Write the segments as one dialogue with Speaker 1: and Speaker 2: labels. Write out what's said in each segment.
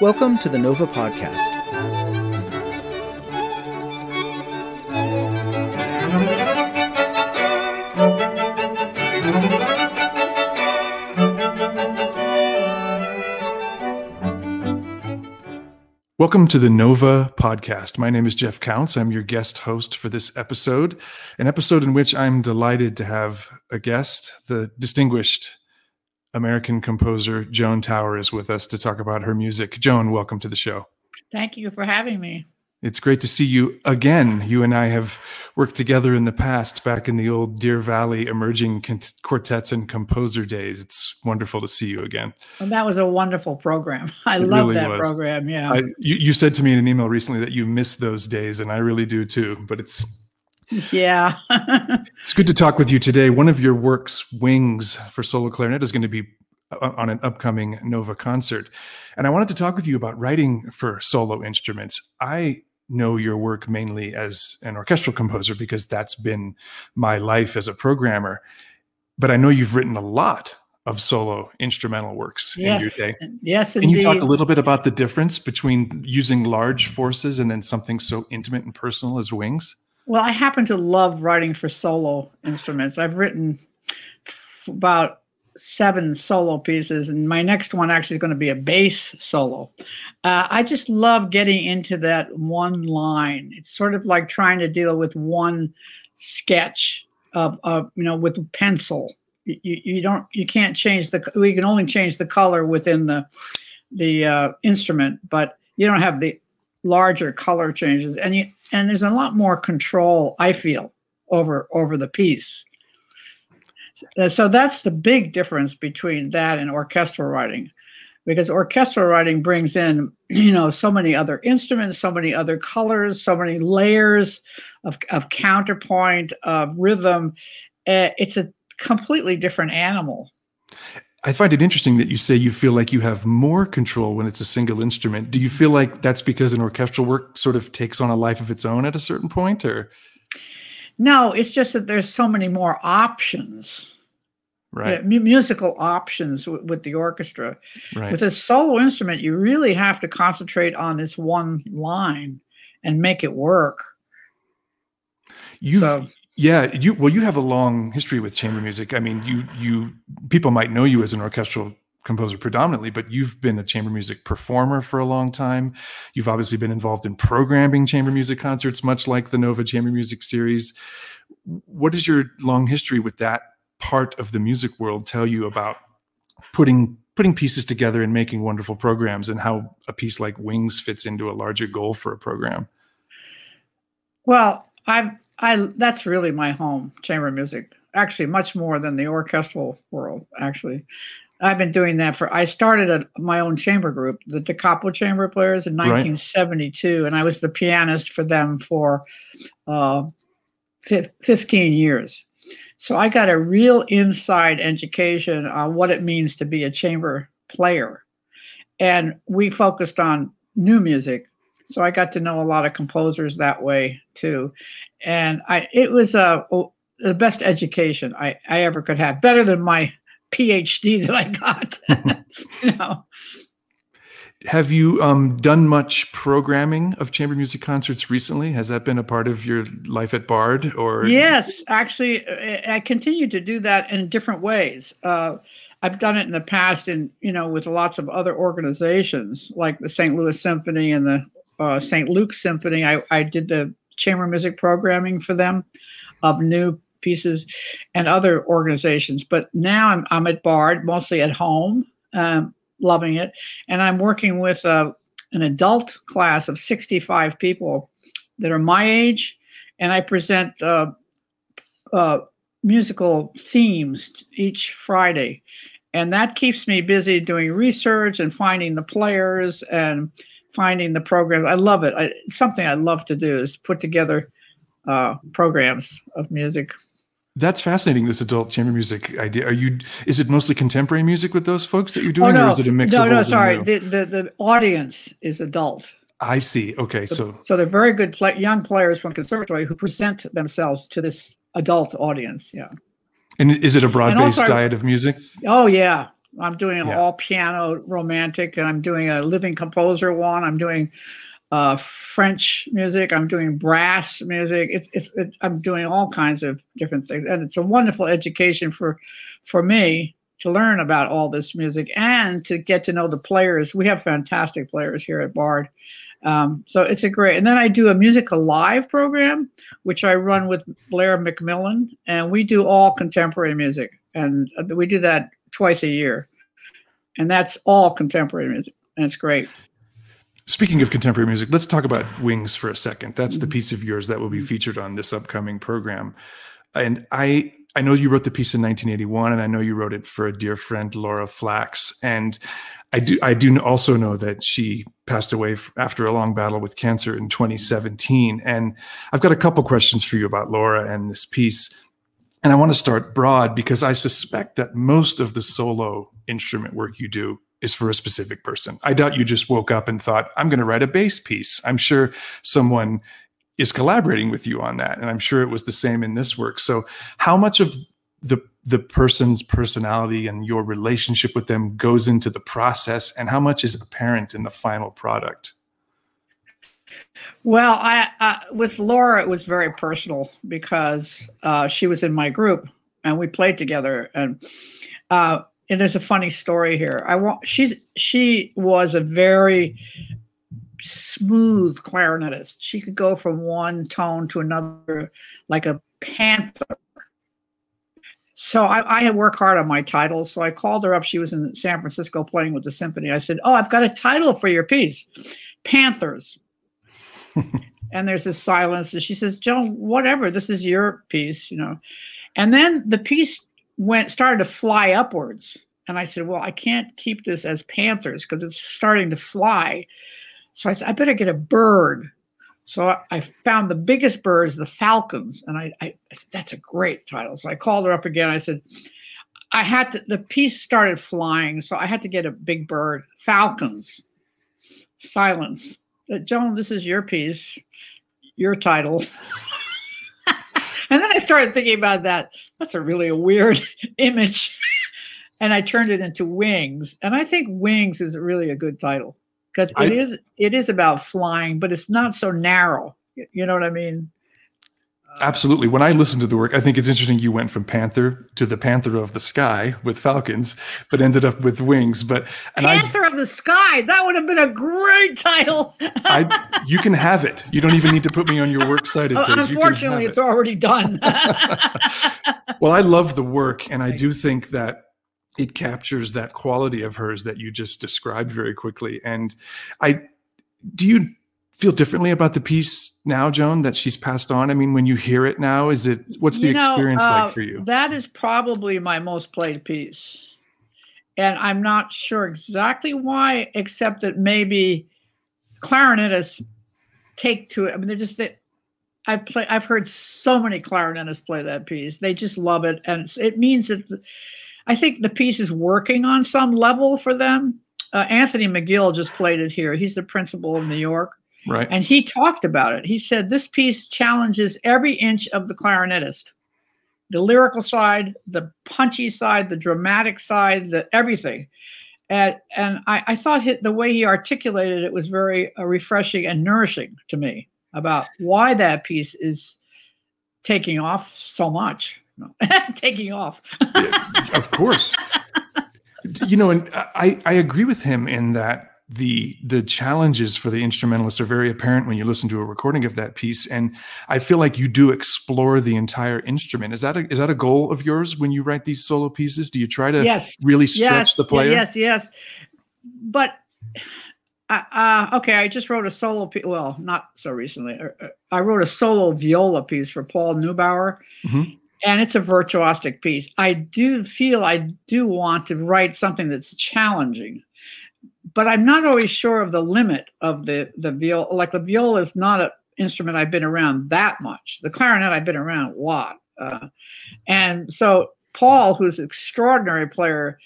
Speaker 1: Welcome to the Nova Podcast.
Speaker 2: Welcome to the Nova podcast. My name is Jeff Counts. I'm your guest host for this episode, an episode in which I'm delighted to have a guest, the distinguished American composer Joan Tower is with us to talk about her music. Joan, welcome to the show.
Speaker 3: Thank you for having me.
Speaker 2: It's great to see you again. You and I have worked together in the past, back in the old Deer Valley emerging quartets and composer days. It's wonderful to see you again.
Speaker 3: And that was a wonderful program. I love really that was. program. Yeah. I,
Speaker 2: you, you said to me in an email recently that you miss those days, and I really do too. But it's
Speaker 3: yeah.
Speaker 2: it's good to talk with you today. One of your works, Wings for Solo Clarinet, is going to be uh, on an upcoming Nova concert. And I wanted to talk with you about writing for solo instruments. I know your work mainly as an orchestral composer because that's been my life as a programmer. But I know you've written a lot of solo instrumental works
Speaker 3: yes.
Speaker 2: in your day.
Speaker 3: Yes,
Speaker 2: Can
Speaker 3: indeed.
Speaker 2: you talk a little bit about the difference between using large forces and then something so intimate and personal as wings?
Speaker 3: Well, I happen to love writing for solo instruments. I've written about seven solo pieces, and my next one actually is going to be a bass solo. Uh, I just love getting into that one line. It's sort of like trying to deal with one sketch of, of you know, with pencil. You, you don't, you can't change the. We can only change the color within the the uh, instrument, but you don't have the larger color changes, and you and there's a lot more control i feel over over the piece. So that's the big difference between that and orchestral writing because orchestral writing brings in you know so many other instruments so many other colors so many layers of, of counterpoint of rhythm. Uh, it's a completely different animal
Speaker 2: I find it interesting that you say you feel like you have more control when it's a single instrument. Do you feel like that's because an orchestral work sort of takes on a life of its own at a certain point or
Speaker 3: No, it's just that there's so many more options.
Speaker 2: Right.
Speaker 3: Yeah, musical options w- with the orchestra.
Speaker 2: Right.
Speaker 3: With a solo instrument, you really have to concentrate on this one line and make it work.
Speaker 2: You've so, yeah, you well, you have a long history with chamber music. I mean, you you people might know you as an orchestral composer predominantly, but you've been a chamber music performer for a long time. You've obviously been involved in programming chamber music concerts, much like the Nova Chamber Music Series. What does your long history with that part of the music world tell you about putting putting pieces together and making wonderful programs, and how a piece like Wings fits into a larger goal for a program?
Speaker 3: Well, I've I that's really my home chamber music. Actually, much more than the orchestral world. Actually, I've been doing that for. I started a, my own chamber group, the Da Capo Chamber Players, in 1972, right. and I was the pianist for them for uh, 15 years. So I got a real inside education on what it means to be a chamber player, and we focused on new music so I got to know a lot of composers that way too, and I it was uh, the best education I, I ever could have, better than my PhD that I got. you know.
Speaker 2: Have you um, done much programming of chamber music concerts recently? Has that been a part of your life at Bard? Or
Speaker 3: yes, actually, I continue to do that in different ways. Uh, I've done it in the past, in you know, with lots of other organizations like the St. Louis Symphony and the uh, St. Luke's Symphony. I, I did the chamber music programming for them of new pieces and other organizations. But now I'm, I'm at Bard, mostly at home, um, loving it. And I'm working with uh, an adult class of 65 people that are my age. And I present uh, uh, musical themes each Friday. And that keeps me busy doing research and finding the players and finding the program. I love it. I, something I love to do is put together uh, programs of music.
Speaker 2: That's fascinating. This adult chamber music idea. Are you? Is it mostly contemporary music with those folks that you're doing,
Speaker 3: oh, no.
Speaker 2: or is it a mix?
Speaker 3: No, no. Sorry, the, the the audience is adult.
Speaker 2: I see. Okay, so
Speaker 3: so, so they're very good play, young players from conservatory who present themselves to this adult audience. Yeah.
Speaker 2: And is it a broad-based diet of music?
Speaker 3: Oh yeah, I'm doing yeah. all piano romantic, and I'm doing a living composer one. I'm doing uh, French music. I'm doing brass music. It's, it's, it's I'm doing all kinds of different things, and it's a wonderful education for for me to learn about all this music and to get to know the players. We have fantastic players here at Bard. Um, so it's a great, and then I do a music alive program, which I run with Blair McMillen, and we do all contemporary music, and uh, we do that twice a year, and that's all contemporary music, That's great.
Speaker 2: Speaking of contemporary music, let's talk about Wings for a second. That's the mm-hmm. piece of yours that will be mm-hmm. featured on this upcoming program. And I I know you wrote the piece in 1981 and I know you wrote it for a dear friend Laura Flax and I do I do also know that she passed away after a long battle with cancer in 2017 and I've got a couple questions for you about Laura and this piece. And I want to start broad because I suspect that most of the solo instrument work you do is for a specific person. I doubt you just woke up and thought, I'm going to write a bass piece. I'm sure someone is collaborating with you on that. And I'm sure it was the same in this work. So, how much of the the person's personality and your relationship with them goes into the process and how much is apparent in the final product
Speaker 3: well i uh, with laura it was very personal because uh, she was in my group and we played together and uh, and there's a funny story here. I want she's she was a very smooth clarinetist. She could go from one tone to another like a panther. So I, I had worked hard on my title. So I called her up. She was in San Francisco playing with the symphony. I said, "Oh, I've got a title for your piece, Panthers." And there's this silence, and she says, "Joan, whatever. This is your piece, you know." And then the piece went started to fly upwards. And I said, Well, I can't keep this as panthers because it's starting to fly. So I said, I better get a bird. So I found the biggest birds, the falcons, and I, I, I said, That's a great title. So I called her up again. I said, I had to, the piece started flying, so I had to get a big bird. Falcons. Silence. Uh, Joan, this is your piece, your title. and then I started thinking about that. That's a really a weird image. and I turned it into Wings. And I think Wings is really a good title because it I, is it is about flying, but it's not so narrow. You know what I mean?
Speaker 2: Absolutely. When I listen to the work, I think it's interesting you went from Panther to the Panther of the Sky with falcons, but ended up with wings. But
Speaker 3: Panther I, of the Sky, that would have been a great title.
Speaker 2: I, you can have it. You don't even need to put me on your works cited uh, page.
Speaker 3: Unfortunately, it's it. already done.
Speaker 2: well, I love the work, and I do think that it captures that quality of hers that you just described very quickly. And I do you feel differently about the piece now, Joan, that she's passed on? I mean, when you hear it now, is it what's the you know, experience uh, like for you?
Speaker 3: That is probably my most played piece. And I'm not sure exactly why, except that maybe clarinetists take to it. I mean, they're just that I play. I've heard so many clarinetists play that piece. They just love it, and it means that I think the piece is working on some level for them. Uh, Anthony McGill just played it here. He's the principal of New York.
Speaker 2: Right.
Speaker 3: And he talked about it. He said this piece challenges every inch of the clarinetist the lyrical side, the punchy side, the dramatic side, the everything. And, and I, I thought hit, the way he articulated it was very uh, refreshing and nourishing to me about why that piece is taking off so much. No. taking off.
Speaker 2: yeah, of course. you know, and I, I agree with him in that the the challenges for the instrumentalists are very apparent when you listen to a recording of that piece and i feel like you do explore the entire instrument. Is that a, is that a goal of yours when you write these solo pieces? Do you try to
Speaker 3: yes.
Speaker 2: really stretch
Speaker 3: yes.
Speaker 2: the player?
Speaker 3: Yes yes. But uh, uh, okay i just wrote a solo piece well not so recently uh, uh, i wrote a solo viola piece for paul neubauer. Mm-hmm. And it's a virtuosic piece. I do feel I do want to write something that's challenging, but I'm not always sure of the limit of the the viola. Like the viola is not an instrument I've been around that much. The clarinet I've been around a lot, uh, and so Paul, who's an extraordinary player,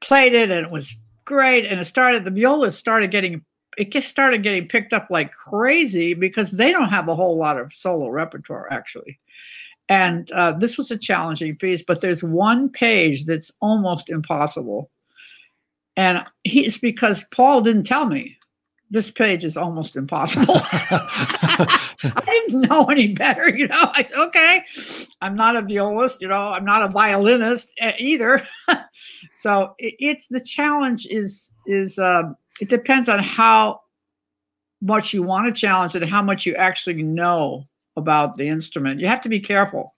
Speaker 3: played it and it was great. And it started the viola started getting it just started getting picked up like crazy because they don't have a whole lot of solo repertoire actually. And uh, this was a challenging piece, but there's one page that's almost impossible. And he, it's because Paul didn't tell me this page is almost impossible. I didn't know any better, you know. I said, okay, I'm not a violist, you know, I'm not a violinist eh, either. so it, it's the challenge is is uh, it depends on how much you want to challenge it and how much you actually know about the instrument. You have to be careful.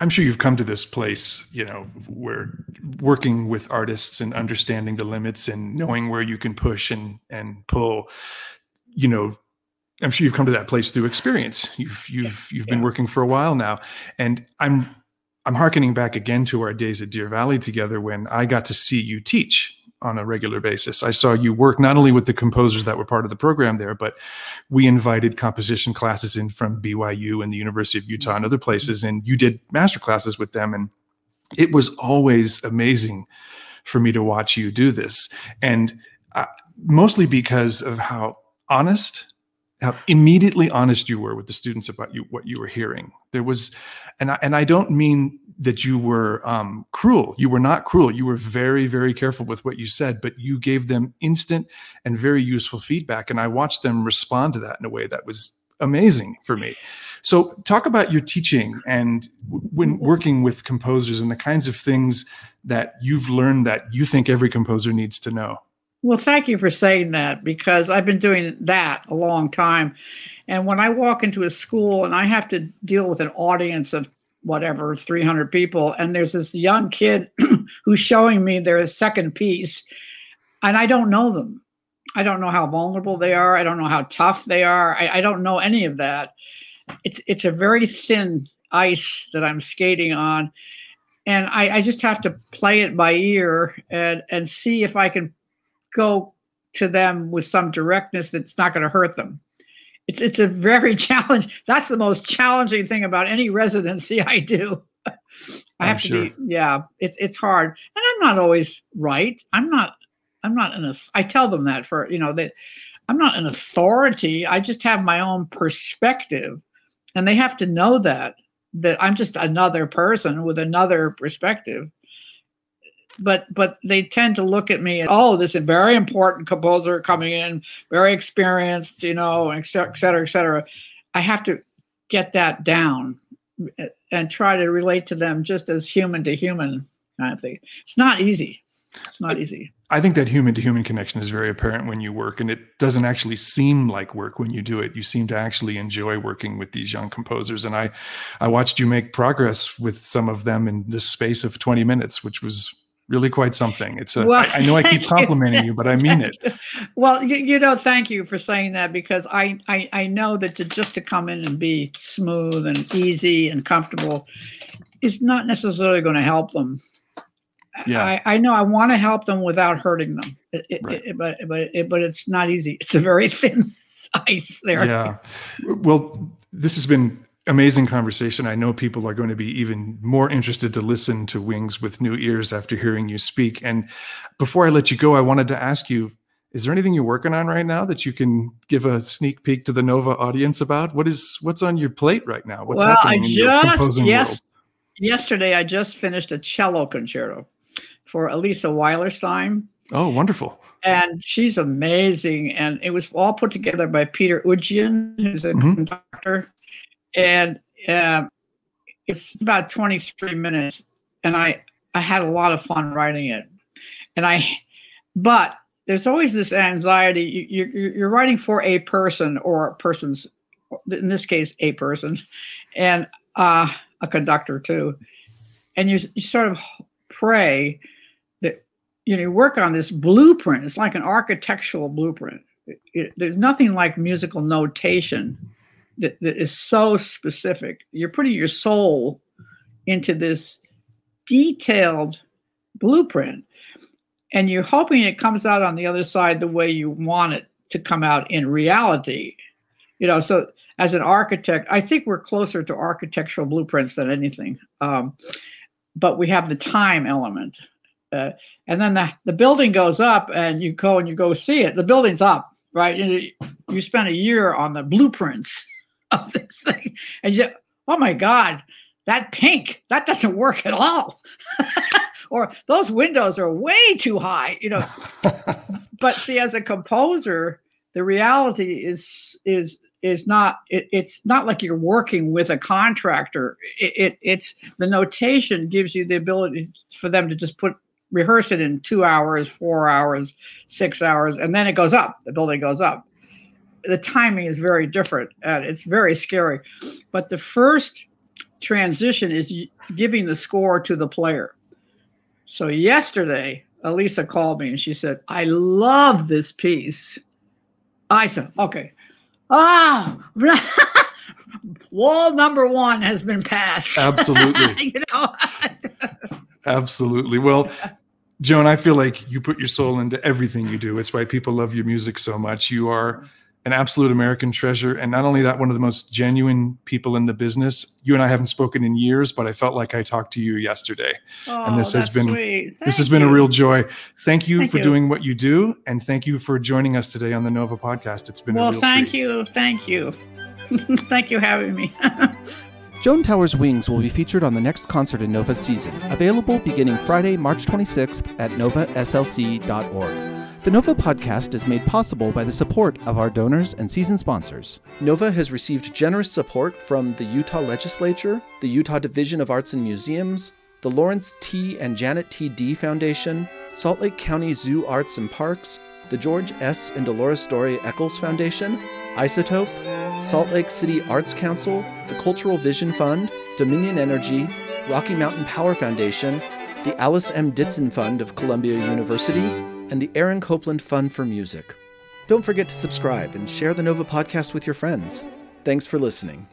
Speaker 2: I'm sure you've come to this place, you know, where working with artists and understanding the limits and knowing where you can push and and pull, you know, I'm sure you've come to that place through experience. You've you've you've been working for a while now, and I'm I'm harkening back again to our days at Deer Valley together when I got to see you teach on a regular basis. I saw you work not only with the composers that were part of the program there, but we invited composition classes in from BYU and the University of Utah and other places, and you did master classes with them. And it was always amazing for me to watch you do this. And uh, mostly because of how honest how immediately honest you were with the students about you what you were hearing there was and I, and I don't mean that you were um, cruel. You were not cruel. You were very very careful with what you said but you gave them instant and very useful feedback and I watched them respond to that in a way that was amazing for me. So talk about your teaching and when working with composers and the kinds of things that you've learned that you think every composer needs to know.
Speaker 3: Well, thank you for saying that because I've been doing that a long time. And when I walk into a school and I have to deal with an audience of whatever, 300 people, and there's this young kid who's showing me their second piece, and I don't know them. I don't know how vulnerable they are. I don't know how tough they are. I, I don't know any of that. It's it's a very thin ice that I'm skating on. And I, I just have to play it by ear and, and see if I can go to them with some directness that's not going to hurt them. It's it's a very challenge. That's the most challenging thing about any residency I do. I have to be yeah. It's it's hard, and I'm not always right. I'm not. I'm not an. I tell them that for you know that I'm not an authority. I just have my own perspective, and they have to know that that I'm just another person with another perspective but but they tend to look at me oh this is a very important composer coming in very experienced you know et cetera et cetera, et cetera. i have to get that down eh, and try to relate to them just as human to human kind of thing. It's not easy. It's not easy.
Speaker 2: I think that human to human connection is very apparent when you work and it doesn't actually seem like work when you do it. You seem to actually enjoy working with these young composers and i i watched you make progress with some of them in this space of 20 minutes which was really quite something. It's a. Well, I, I know I keep complimenting you. but I mean it.
Speaker 3: well, you, you know, thank you for saying that because I, I, I know that to just to come in and be smooth and easy and comfortable is not necessarily going to help them. Yeah. I, I know I want to help them without hurting them, it, right. it, but but it, but it's not easy. It's a very thin ice there.
Speaker 2: Yeah. Well, this has been amazing conversation. I know people are going to be even more interested to listen to Wings with new ears after hearing you speak. And before I let you go, I wanted to ask you is there anything you're working on right now that you can give a sneak peek to the Nova audience about? What is what's on your plate right now? What's
Speaker 3: well, happening I just yes, world? yesterday I just finished a cello concerto for Alisa Weilerstein.
Speaker 2: Oh, wonderful!
Speaker 3: And she's amazing. And it was all put together by Peter Oundjian, who's a mm-hmm. conductor and uh, it's about 23 minutes and i i had a lot of fun writing it. And i but there's always this anxiety you, you, you're writing for a person or persons in this case a person and uh, a conductor too. And you, you sort of pray that you know you work on this blueprint. It's like an architectural blueprint. It, it, there's nothing like musical notation that, that is so specific. You're putting your soul into this detailed blueprint, and you're hoping it comes out on the other side the way you want it to come out in reality. You know, so as an architect, I think we're closer to architectural blueprints than anything. Um, but we have the time element. Uh, and then the, the building goes up and you go and you go see it. The building's up, right? And you spend a year on the blueprints of this thing. And you oh my God, that pink, that doesn't work at all. or those windows are way too high, you know. but see, as a composer, the reality is is is not it, it's not like you're working with a contractor it, it, it's the notation gives you the ability for them to just put rehearse it in two hours four hours six hours and then it goes up the building goes up the timing is very different and it's very scary but the first transition is giving the score to the player so yesterday alisa called me and she said i love this piece I said, okay. Ah, wall number one has been passed.
Speaker 2: Absolutely. you know? Absolutely. Well, Joan, I feel like you put your soul into everything you do. It's why people love your music so much. You are an absolute American treasure. And not only that, one of the most genuine people in the business. You and I haven't spoken in years, but I felt like I talked to you yesterday.
Speaker 3: Oh, and this oh, has
Speaker 2: been this has been a real joy. Thank you thank for you. doing what you do, and thank you for joining us today on the Nova podcast. It's been a
Speaker 3: well.
Speaker 2: thank
Speaker 3: treat. you, thank you, thank you having me.
Speaker 1: Joan Towers Wings will be featured on the next concert in Nova season, available beginning Friday, March 26th at novaslc.org. The Nova podcast is made possible by the support of our donors and season sponsors. Nova has received generous support from the Utah Legislature, the Utah Division of Arts and Museums, the Lawrence T. and Janet T. Dee Foundation, Salt Lake County Zoo Arts and Parks, the George S. and Dolores Doré Eccles Foundation, Isotope, Salt Lake City Arts Council, the Cultural Vision Fund, Dominion Energy, Rocky Mountain Power Foundation, the Alice M. Ditson Fund of Columbia University, and the Aaron Copland Fund for Music. Don't forget to subscribe and share the Nova podcast with your friends. Thanks for listening.